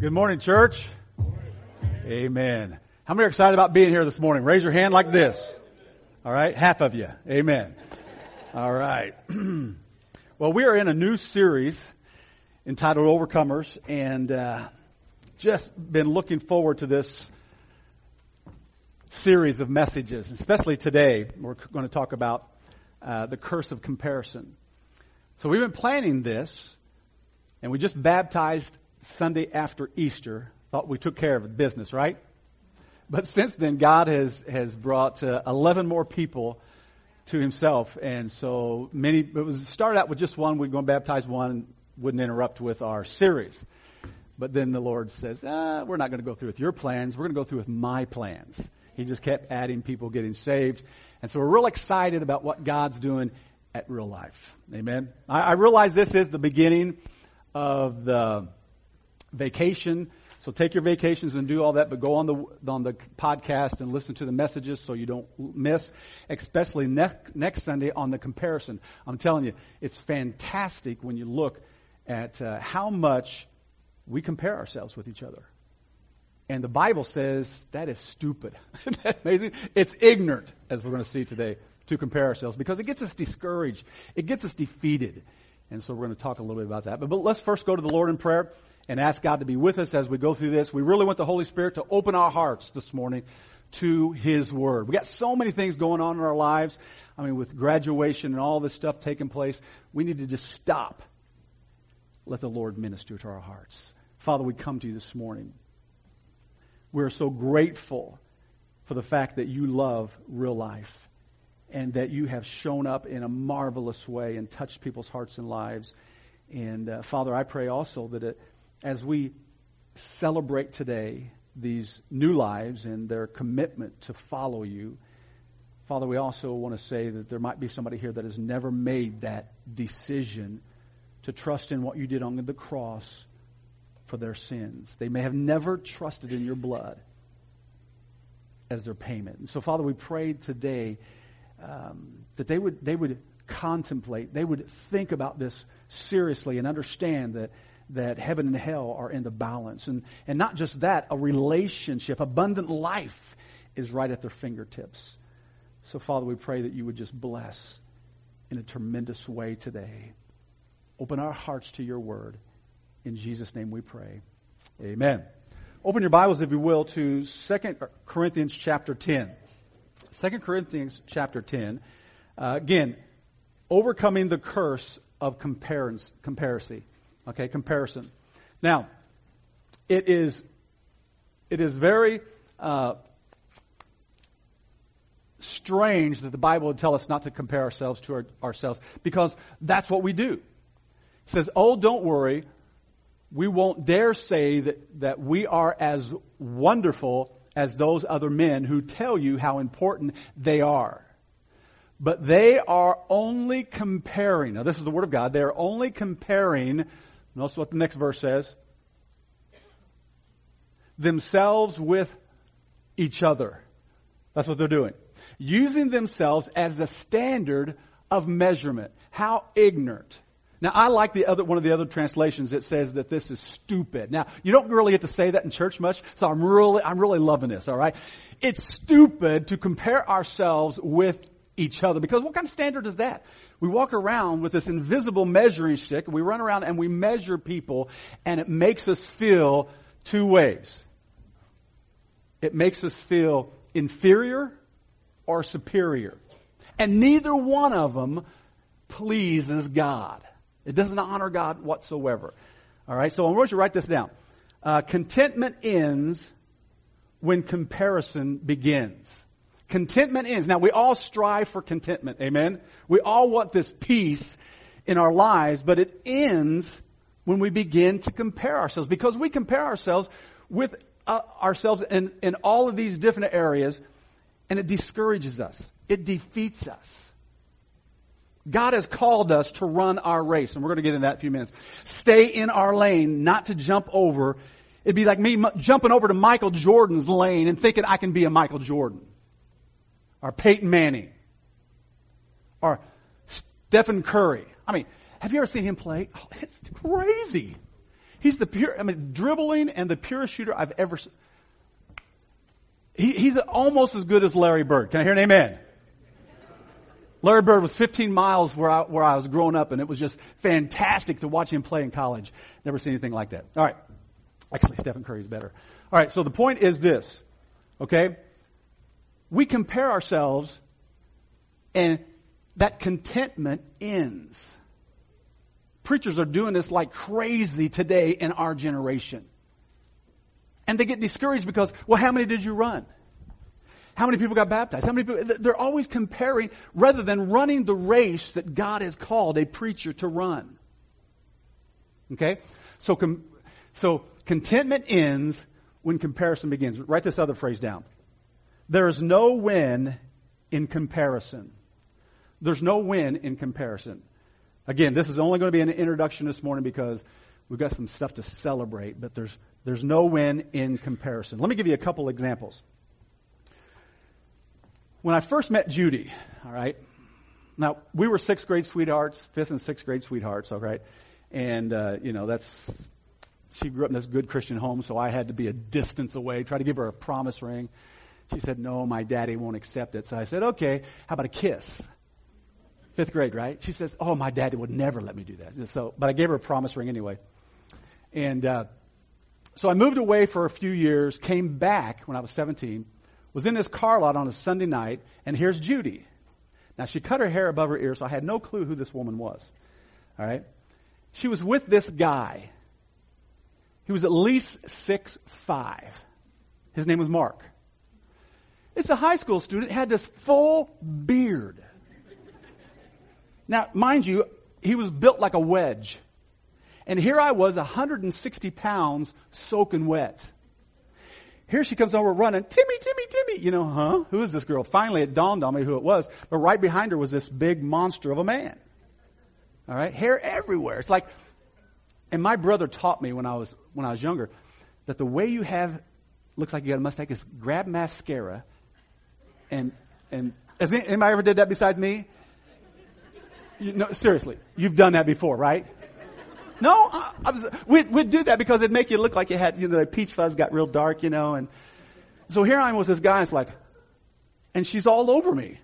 Good morning, church. Amen. How many are excited about being here this morning? Raise your hand like this. All right, half of you. Amen. All right. well, we are in a new series entitled Overcomers, and uh, just been looking forward to this series of messages, especially today. We're going to talk about uh, the curse of comparison. So we've been planning this, and we just baptized Sunday after Easter. Thought we took care of business, right? But since then, God has, has brought uh, 11 more people to himself. And so many, it was started out with just one. We'd go and baptize one, wouldn't interrupt with our series. But then the Lord says, ah, we're not going to go through with your plans. We're going to go through with my plans. He just kept adding people getting saved. And so we're real excited about what God's doing at real life. Amen. I, I realize this is the beginning of the vacation. So take your vacations and do all that, but go on the on the podcast and listen to the messages so you don't miss, especially next next Sunday on the comparison. I'm telling you, it's fantastic when you look at uh, how much we compare ourselves with each other. And the Bible says that is stupid. That amazing? It's ignorant, as we're going to see today, to compare ourselves because it gets us discouraged. It gets us defeated. And so we're going to talk a little bit about that. But, but let's first go to the Lord in prayer and ask God to be with us as we go through this. We really want the Holy Spirit to open our hearts this morning to His Word. We got so many things going on in our lives. I mean, with graduation and all this stuff taking place, we need to just stop. Let the Lord minister to our hearts. Father, we come to you this morning. We're so grateful for the fact that you love real life and that you have shown up in a marvelous way and touched people's hearts and lives. And uh, Father, I pray also that it, as we celebrate today these new lives and their commitment to follow you, Father, we also want to say that there might be somebody here that has never made that decision to trust in what you did on the cross for their sins. They may have never trusted in your blood as their payment. And so, Father, we pray today um, that they would, they would contemplate, they would think about this seriously and understand that, that heaven and hell are in the balance. And, and not just that, a relationship, abundant life is right at their fingertips. So, Father, we pray that you would just bless in a tremendous way today. Open our hearts to your word. In Jesus' name we pray. Amen. Open your Bibles, if you will, to 2 Corinthians chapter 10. 2 Corinthians chapter 10. Uh, again, overcoming the curse of comparison. Okay, comparison. Now, it is, it is very uh, strange that the Bible would tell us not to compare ourselves to our, ourselves because that's what we do. It says, Oh, don't worry, we won't dare say that, that we are as wonderful as those other men who tell you how important they are. But they are only comparing. Now, this is the Word of God. They are only comparing. Notice what the next verse says themselves with each other. That's what they're doing. Using themselves as the standard of measurement. How ignorant. Now, I like the other, one of the other translations that says that this is stupid. Now, you don't really get to say that in church much, so I'm really, I'm really loving this, alright? It's stupid to compare ourselves with each other because what kind of standard is that? We walk around with this invisible measuring stick, we run around and we measure people, and it makes us feel two ways. It makes us feel inferior or superior. And neither one of them pleases God. It doesn't honor God whatsoever. All right, so I want you to write this down. Uh, contentment ends when comparison begins. Contentment ends. Now, we all strive for contentment. Amen? We all want this peace in our lives, but it ends when we begin to compare ourselves because we compare ourselves with uh, ourselves in, in all of these different areas and it discourages us. It defeats us. God has called us to run our race, and we're going to get into that in a few minutes. Stay in our lane, not to jump over. It'd be like me jumping over to Michael Jordan's lane and thinking I can be a Michael Jordan. Or Peyton Manning. Or Stephen Curry. I mean, have you ever seen him play? Oh, it's crazy. He's the pure, I mean, dribbling and the purest shooter I've ever seen. He, he's almost as good as Larry Bird. Can I hear an amen? Larry Bird was 15 miles where I, where I was growing up, and it was just fantastic to watch him play in college. Never seen anything like that. All right. Actually, Stephen Curry's better. All right, so the point is this, okay? We compare ourselves, and that contentment ends. Preachers are doing this like crazy today in our generation. And they get discouraged because, well, how many did you run? How many people got baptized? How many people? They're always comparing rather than running the race that God has called a preacher to run. Okay? So, com- so contentment ends when comparison begins. Write this other phrase down. There is no win in comparison. There's no win in comparison. Again, this is only going to be an introduction this morning because we've got some stuff to celebrate, but there's, there's no win in comparison. Let me give you a couple examples. When I first met Judy, all right, now we were sixth grade sweethearts, fifth and sixth grade sweethearts, all right, and, uh, you know, that's, she grew up in this good Christian home, so I had to be a distance away, try to give her a promise ring. She said, no, my daddy won't accept it. So I said, okay, how about a kiss? Fifth grade, right? She says, oh, my daddy would never let me do that. So, but I gave her a promise ring anyway. And, uh, so I moved away for a few years, came back when I was 17, was in this car lot on a Sunday night, and here's Judy. Now she cut her hair above her ears, so I had no clue who this woman was. All right? She was with this guy he was at least six five. His name was Mark. It's a high school student, had this full beard. Now, mind you, he was built like a wedge. And here I was, 160 pounds, soaking wet. Here she comes over running, Timmy, Timmy, Timmy. You know, huh? Who is this girl? Finally, it dawned on me who it was. But right behind her was this big monster of a man. All right? Hair everywhere. It's like and my brother taught me when I was when I was younger that the way you have looks like you got a mustache is grab mascara and and has anybody ever did that besides me? You, no, seriously, you've done that before, right? No, I, I was, we'd, we'd do that because it'd make you look like you had, you know, the peach fuzz got real dark, you know, and so here I am with this guy, it's like, and she's all over me,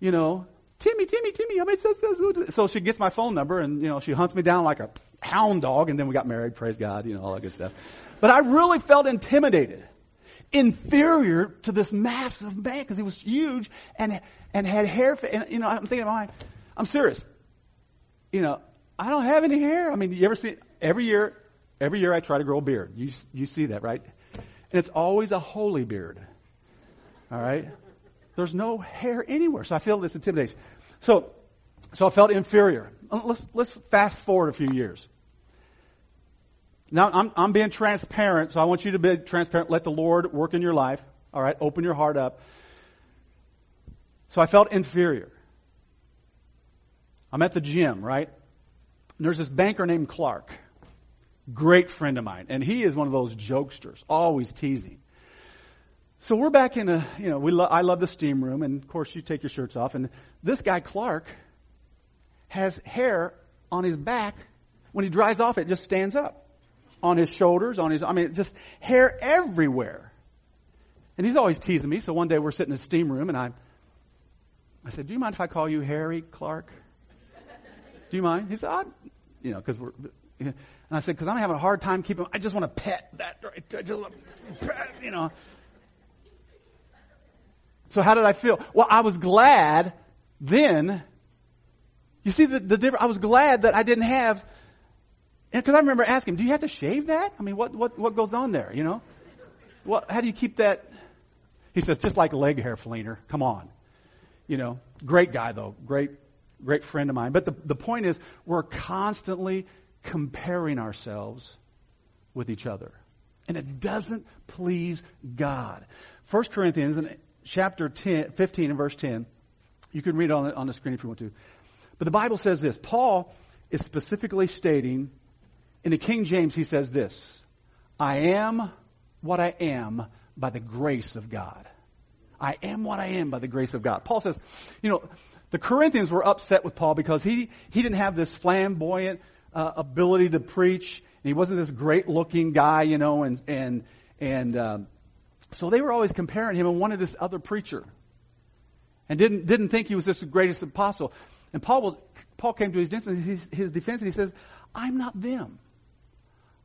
you know, Timmy, Timmy, Timmy, I mean, so, so, so, so she gets my phone number and, you know, she hunts me down like a hound dog, and then we got married, praise God, you know, all that good stuff. But I really felt intimidated, inferior to this massive man because he was huge and and had hair. And you know, I'm thinking, my, I'm serious. You know, I don't have any hair. I mean, you ever see? Every year, every year I try to grow a beard. You you see that, right? And it's always a holy beard. All right. There's no hair anywhere, so I feel this intimidation. So so I felt inferior. Let's, let's fast forward a few years. Now, I'm, I'm being transparent, so I want you to be transparent. Let the Lord work in your life. All right, open your heart up. So I felt inferior. I'm at the gym, right? And there's this banker named Clark, great friend of mine, and he is one of those jokesters, always teasing. So we're back in a, you know, we lo- I love the steam room, and of course you take your shirts off, and this guy Clark has hair on his back. When he dries off, it just stands up. On his shoulders, on his, I mean, just hair everywhere. And he's always teasing me. So one day we're sitting in the steam room and I, I said, do you mind if I call you Harry Clark? Do you mind? He said, I, you know, cause we're, and I said, cause I'm having a hard time keeping, I just want to pet that, right? I just pet, you know. So how did I feel? Well, I was glad then you see the, the difference? I was glad that I didn't have, because I remember asking him, do you have to shave that? I mean, what, what, what goes on there, you know? What, how do you keep that? He says, just like leg hair, Fleener. Come on. You know, great guy though. Great, great friend of mine. But the, the point is, we're constantly comparing ourselves with each other. And it doesn't please God. 1 Corinthians in chapter 10, 15 and verse 10, you can read it on on the screen if you want to. But the Bible says this. Paul is specifically stating, in the King James, he says this I am what I am by the grace of God. I am what I am by the grace of God. Paul says, you know, the Corinthians were upset with Paul because he, he didn't have this flamboyant uh, ability to preach And he wasn't this great looking guy, you know, and, and, and, um, so they were always comparing him and wanted this other preacher. And didn't, didn't think he was this greatest apostle. And Paul, was, Paul came to his defense, his, his defense and he says, I'm not them.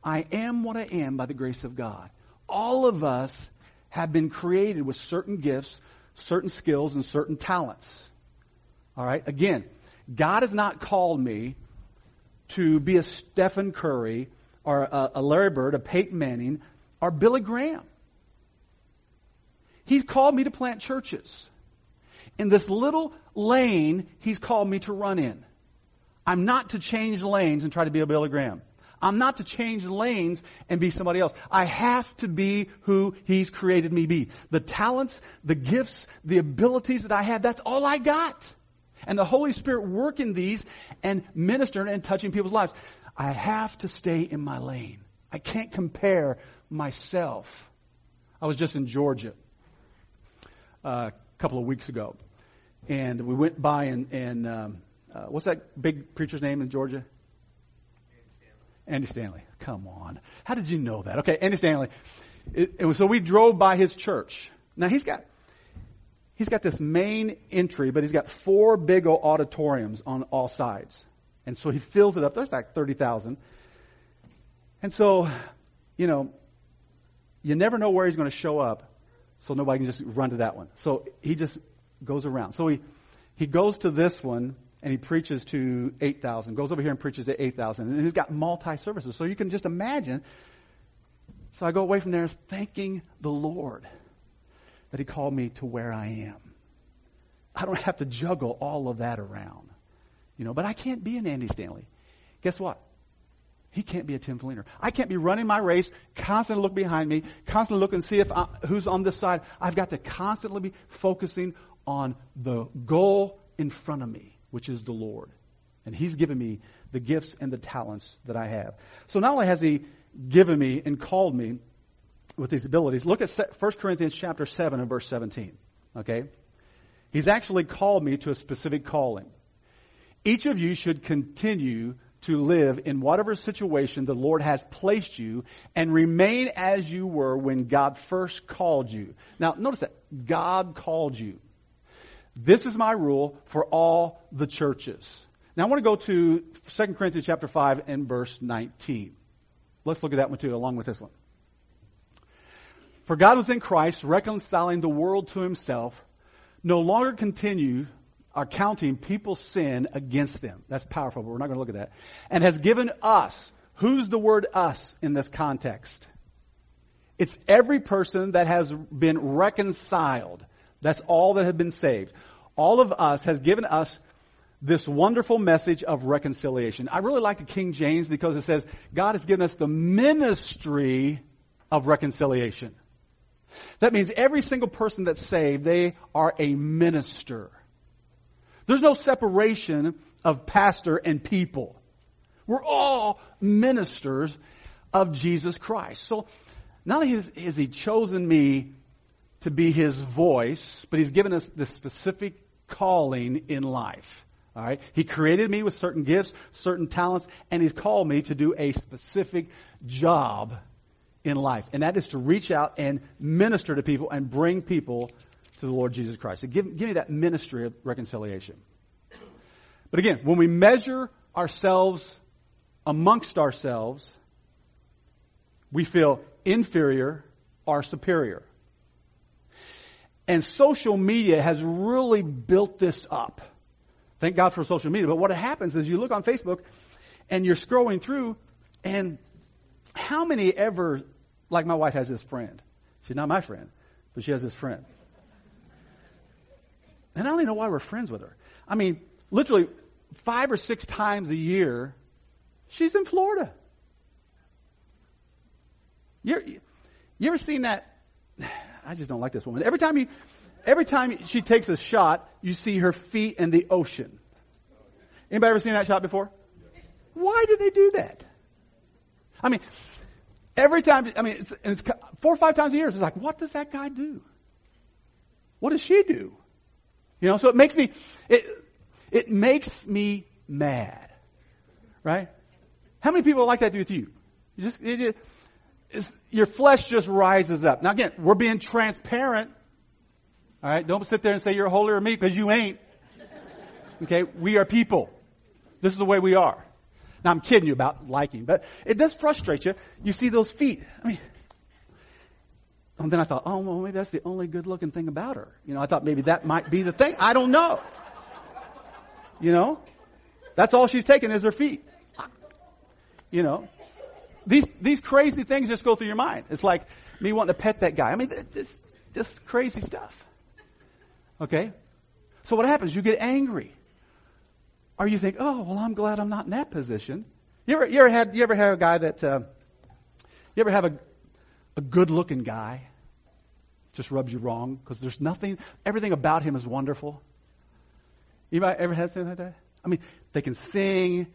I am what I am by the grace of God. All of us have been created with certain gifts, certain skills, and certain talents. All right? Again, God has not called me to be a Stephen Curry or a, a Larry Bird, a Peyton Manning, or Billy Graham. He's called me to plant churches. In this little lane, he's called me to run in. I'm not to change lanes and try to be a Billy Graham. I'm not to change lanes and be somebody else. I have to be who He's created me to be. The talents, the gifts, the abilities that I have, that's all I got. And the Holy Spirit working these and ministering and touching people's lives. I have to stay in my lane. I can't compare myself. I was just in Georgia uh, a couple of weeks ago, and we went by and, and um, uh, what's that big preacher's name in Georgia? Andy Stanley. Come on. How did you know that? Okay, Andy Stanley. It, it, so we drove by his church. Now he's got, he's got this main entry, but he's got four big old auditoriums on all sides. And so he fills it up. There's like 30,000. And so, you know, you never know where he's going to show up, so nobody can just run to that one. So he just goes around. So he, he goes to this one, and he preaches to 8,000, goes over here and preaches to 8,000. And he's got multi services. So you can just imagine. So I go away from there thanking the Lord that he called me to where I am. I don't have to juggle all of that around. You know, but I can't be an Andy Stanley. Guess what? He can't be a Tim Fleener. I can't be running my race, constantly look behind me, constantly look and see if I, who's on this side. I've got to constantly be focusing on the goal in front of me which is the Lord. And He's given me the gifts and the talents that I have. So not only has He given me and called me with these abilities, look at 1 Corinthians chapter 7 and verse 17. Okay? He's actually called me to a specific calling. Each of you should continue to live in whatever situation the Lord has placed you and remain as you were when God first called you. Now, notice that God called you. This is my rule for all the churches. Now I want to go to 2 Corinthians chapter 5 and verse 19. Let's look at that one too, along with this one. For God was in Christ, reconciling the world to himself, no longer continue are counting people's sin against them. That's powerful, but we're not going to look at that. And has given us, who's the word us in this context? It's every person that has been reconciled. That's all that have been saved all of us has given us this wonderful message of reconciliation. I really like the King James because it says God has given us the ministry of reconciliation. That means every single person that's saved, they are a minister. There's no separation of pastor and people. We're all ministers of Jesus Christ. So not only has, has he chosen me to be his voice, but he's given us the specific calling in life. All right. He created me with certain gifts, certain talents, and he's called me to do a specific job in life. And that is to reach out and minister to people and bring people to the Lord Jesus Christ. So give, give me that ministry of reconciliation. But again, when we measure ourselves amongst ourselves, we feel inferior or superior. And social media has really built this up. Thank God for social media. But what happens is you look on Facebook and you're scrolling through and how many ever, like my wife has this friend. She's not my friend, but she has this friend. And I don't even know why we're friends with her. I mean, literally five or six times a year, she's in Florida. You're, you ever seen that? I just don't like this woman. Every time you, every time she takes a shot, you see her feet in the ocean. Anybody ever seen that shot before? Why do they do that? I mean, every time, I mean, it's, it's four or five times a year, it's like, what does that guy do? What does she do? You know, so it makes me, it, it makes me mad. Right? How many people like that do with you? You just, it, it, your flesh just rises up. Now again, we're being transparent. All right, don't sit there and say you're holier than me because you ain't. Okay, we are people. This is the way we are. Now I'm kidding you about liking, but it does frustrate you. You see those feet. I mean, and then I thought, oh, well, maybe that's the only good looking thing about her. You know, I thought maybe that might be the thing. I don't know. You know? That's all she's taking is her feet. You know? These, these crazy things just go through your mind. It's like me wanting to pet that guy. I mean, it's just crazy stuff. Okay? So what happens? You get angry. Or you think, oh, well, I'm glad I'm not in that position. You ever, you ever had, you ever have a guy that, uh, you ever have a, a good looking guy just rubs you wrong because there's nothing, everything about him is wonderful. You ever had something like that? I mean, they can sing,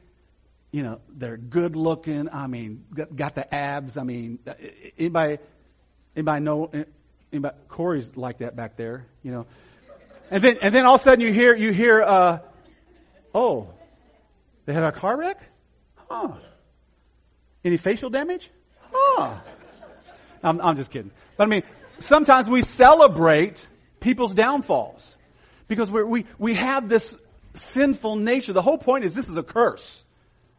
you know, they're good looking. I mean, got, the abs. I mean, anybody, anybody know, anybody, Corey's like that back there, you know. And then, and then all of a sudden you hear, you hear, uh, oh, they had a car wreck? Huh. Any facial damage? Huh. I'm, I'm just kidding. But I mean, sometimes we celebrate people's downfalls because we we, we have this sinful nature. The whole point is this is a curse.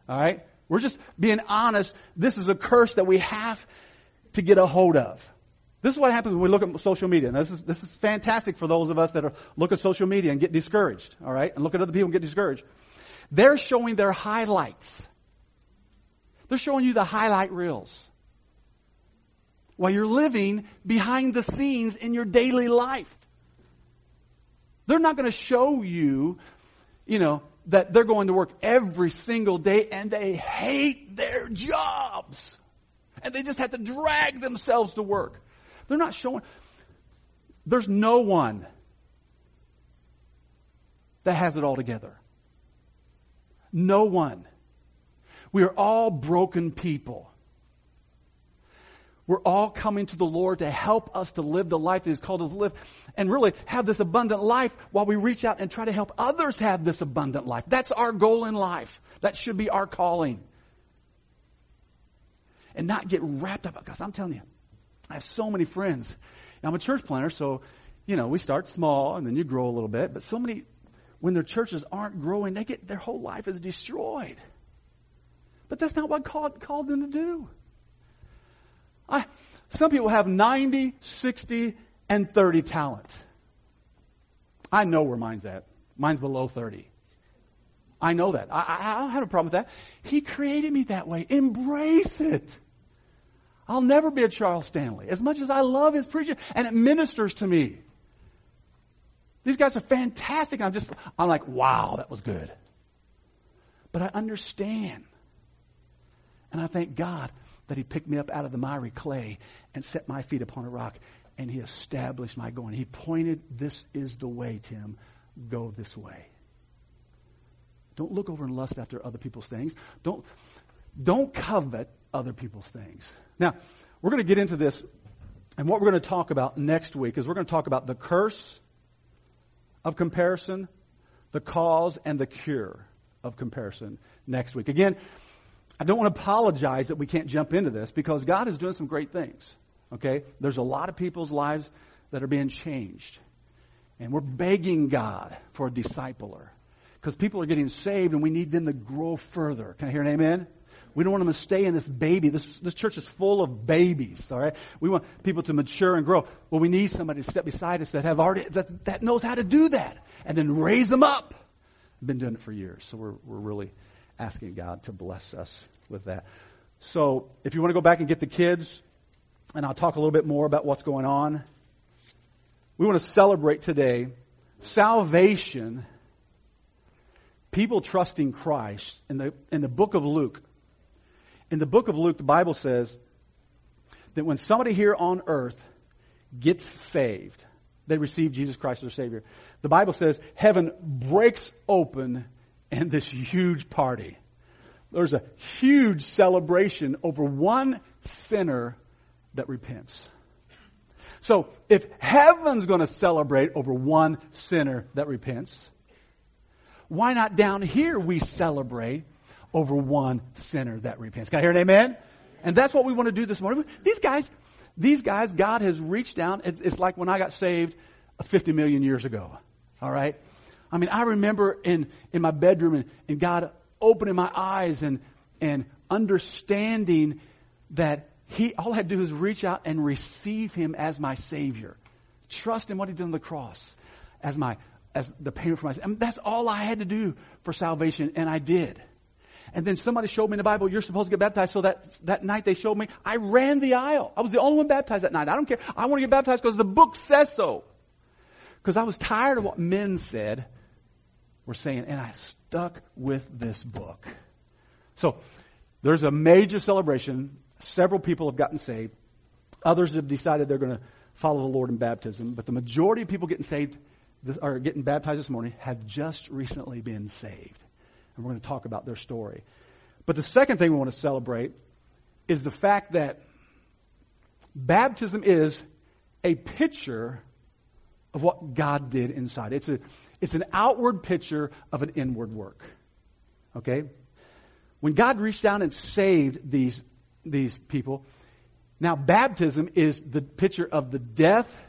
All right? We're just being honest. This is a curse that we have to get a hold of. This is what happens when we look at social media. And this is, this is fantastic for those of us that are, look at social media and get discouraged. All right? And look at other people and get discouraged. They're showing their highlights. They're showing you the highlight reels while you're living behind the scenes in your daily life. They're not going to show you, you know, that they're going to work every single day and they hate their jobs. And they just have to drag themselves to work. They're not showing. There's no one that has it all together. No one. We are all broken people. We're all coming to the Lord to help us to live the life that He's called us to live and really have this abundant life while we reach out and try to help others have this abundant life. That's our goal in life. That should be our calling. And not get wrapped up because I'm telling you, I have so many friends. I'm a church planner, so, you know, we start small and then you grow a little bit. But so many, when their churches aren't growing, they get, their whole life is destroyed. But that's not what God called them to do. I, some people have 90, 60, and 30 talent. I know where mine's at. Mine's below 30. I know that. I, I, don't have a problem with that. He created me that way. Embrace it. I'll never be a Charles Stanley. As much as I love his preaching, and it ministers to me. These guys are fantastic. I'm just, I'm like, wow, that was good. But I understand. And I thank God that he picked me up out of the miry clay and set my feet upon a rock and he established my going. He pointed, this is the way, Tim. Go this way. Don't look over and lust after other people's things. Don't, don't covet other people's things. Now, we're going to get into this, and what we're going to talk about next week is we're going to talk about the curse of comparison, the cause, and the cure of comparison next week. Again, I don't want to apologize that we can't jump into this because God is doing some great things. Okay? There's a lot of people's lives that are being changed. And we're begging God for a discipler. Because people are getting saved and we need them to grow further. Can I hear an amen? We don't want them to stay in this baby. This, this church is full of babies, all right? We want people to mature and grow. Well, we need somebody to step beside us that have already, that, that knows how to do that. And then raise them up. I've been doing it for years, so we're, we're really asking God to bless us with that. So if you want to go back and get the kids, and I'll talk a little bit more about what's going on. We want to celebrate today salvation, people trusting Christ. In the, in the book of Luke, in the book of Luke, the Bible says that when somebody here on earth gets saved, they receive Jesus Christ as their Savior. The Bible says heaven breaks open and this huge party. There's a huge celebration over one sinner that repents. So if heaven's going to celebrate over one sinner that repents, why not down here we celebrate over one sinner that repents? Can I hear an amen? And that's what we want to do this morning. These guys, these guys, God has reached down. It's, it's like when I got saved 50 million years ago. All right? I mean, I remember in, in my bedroom and, and God opening my eyes and, and understanding that he, all I had to do was reach out and receive him as my Savior. Trust in what he did on the cross as my, as the payment for my sin. That's all I had to do for salvation, and I did. And then somebody showed me in the Bible, you're supposed to get baptized. So that, that night they showed me, I ran the aisle. I was the only one baptized that night. I don't care. I want to get baptized because the book says so. Because I was tired of what men said, were saying, and I stuck with this book. So, there's a major celebration. Several people have gotten saved. Others have decided they're going to follow the Lord in baptism. But the majority of people getting saved, or getting baptized this morning, have just recently been saved. And we're going to talk about their story. But the second thing we want to celebrate is the fact that baptism is a picture of what God did inside. It's, a, it's an outward picture of an inward work. Okay? When God reached down and saved these, these people, now baptism is the picture of the death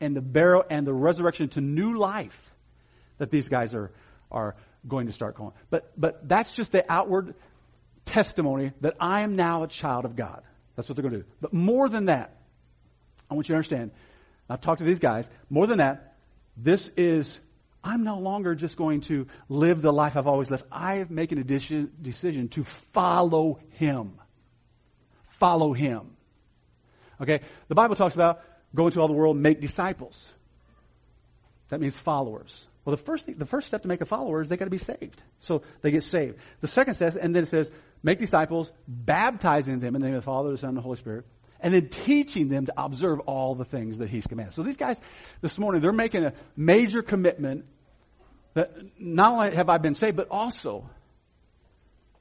and the burial and the resurrection to new life that these guys are, are going to start calling. But, but that's just the outward testimony that I am now a child of God. That's what they're going to do. But more than that, I want you to understand, I've talked to these guys, more than that, this is I'm no longer just going to live the life I've always lived. I am making a decision to follow Him. Follow Him. Okay? The Bible talks about go into all the world, make disciples. That means followers. Well, the first, thing, the first step to make a follower is they got to be saved. So they get saved. The second says, and then it says, make disciples, baptizing them in the name of the Father, the Son, and the Holy Spirit, and then teaching them to observe all the things that He's commanded. So these guys this morning, they're making a major commitment that not only have I been saved, but also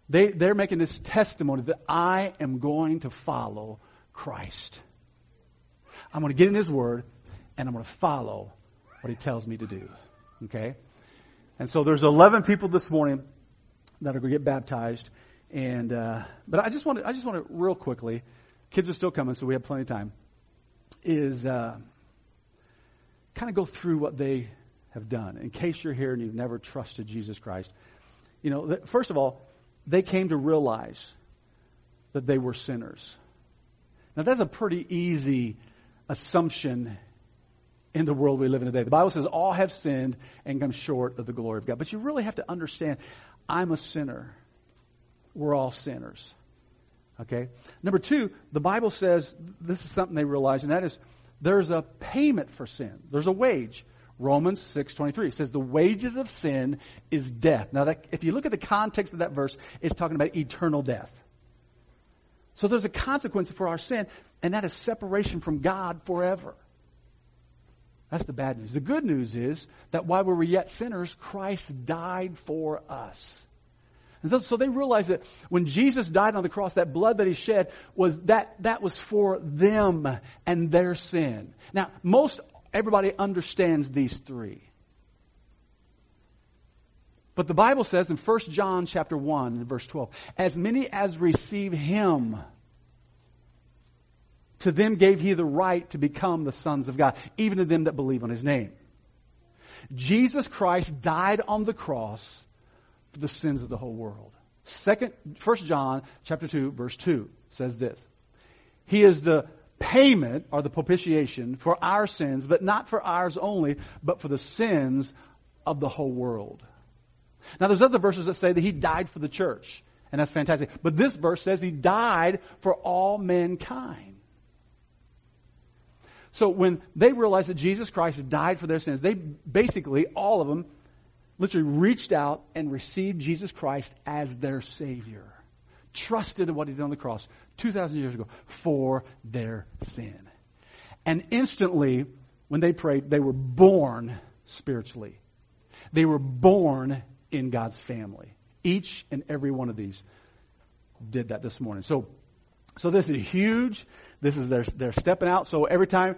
they, they're making this testimony that I am going to follow Christ. I'm going to get in His Word and I'm going to follow what He tells me to do. Okay? And so there's 11 people this morning that are going to get baptized. And, uh, but I just want to, I just want to real quickly, kids are still coming, so we have plenty of time, is, uh, kind of go through what they have done. In case you're here and you've never trusted Jesus Christ, you know, first of all, they came to realize that they were sinners. Now, that's a pretty easy assumption in the world we live in today. The Bible says all have sinned and come short of the glory of God. But you really have to understand, I'm a sinner. We're all sinners. Okay? Number two, the Bible says this is something they realize, and that is there's a payment for sin. There's a wage. Romans 6.23 says the wages of sin is death. Now, that, if you look at the context of that verse, it's talking about eternal death. So there's a consequence for our sin, and that is separation from God forever. That's the bad news. The good news is that while we were yet sinners, Christ died for us. And so they realized that when Jesus died on the cross, that blood that he shed was that, that was for them and their sin. Now, most everybody understands these three. But the Bible says in 1 John chapter 1 and verse 12, as many as receive him, to them gave he the right to become the sons of God, even to them that believe on his name. Jesus Christ died on the cross for the sins of the whole world. Second, 1 John chapter 2 verse 2 says this. He is the payment or the propitiation for our sins, but not for ours only, but for the sins of the whole world. Now there's other verses that say that he died for the church, and that's fantastic. But this verse says he died for all mankind. So when they realized that Jesus Christ died for their sins, they basically, all of them, literally reached out and received Jesus Christ as their Savior. Trusted in what He did on the cross 2,000 years ago for their sin. And instantly, when they prayed, they were born spiritually. They were born in God's family. Each and every one of these did that this morning. So, so this is huge. This is their, they're stepping out. So every time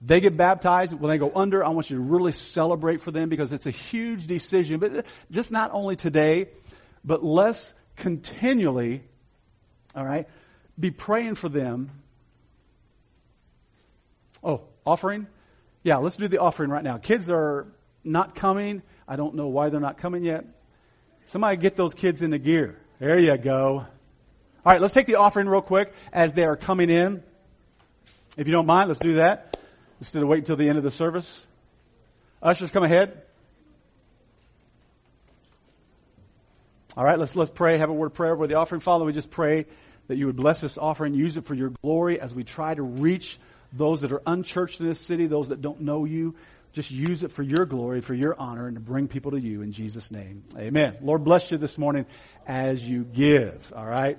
they get baptized, when they go under, I want you to really celebrate for them because it's a huge decision. But uh, just not only today, but let's continually, all right, be praying for them. Oh, offering? Yeah, let's do the offering right now. Kids are not coming. I don't know why they're not coming yet. Somebody get those kids into gear. There you go. All right, let's take the offering real quick as they are coming in. If you don't mind, let's do that instead of waiting until the end of the service. Ushers, come ahead. All right, let's, let's pray, have a word of prayer with the offering. Father, we just pray that you would bless this offering, use it for your glory as we try to reach those that are unchurched in this city, those that don't know you. Just use it for your glory, for your honor, and to bring people to you in Jesus' name. Amen. Lord bless you this morning as you give. All right.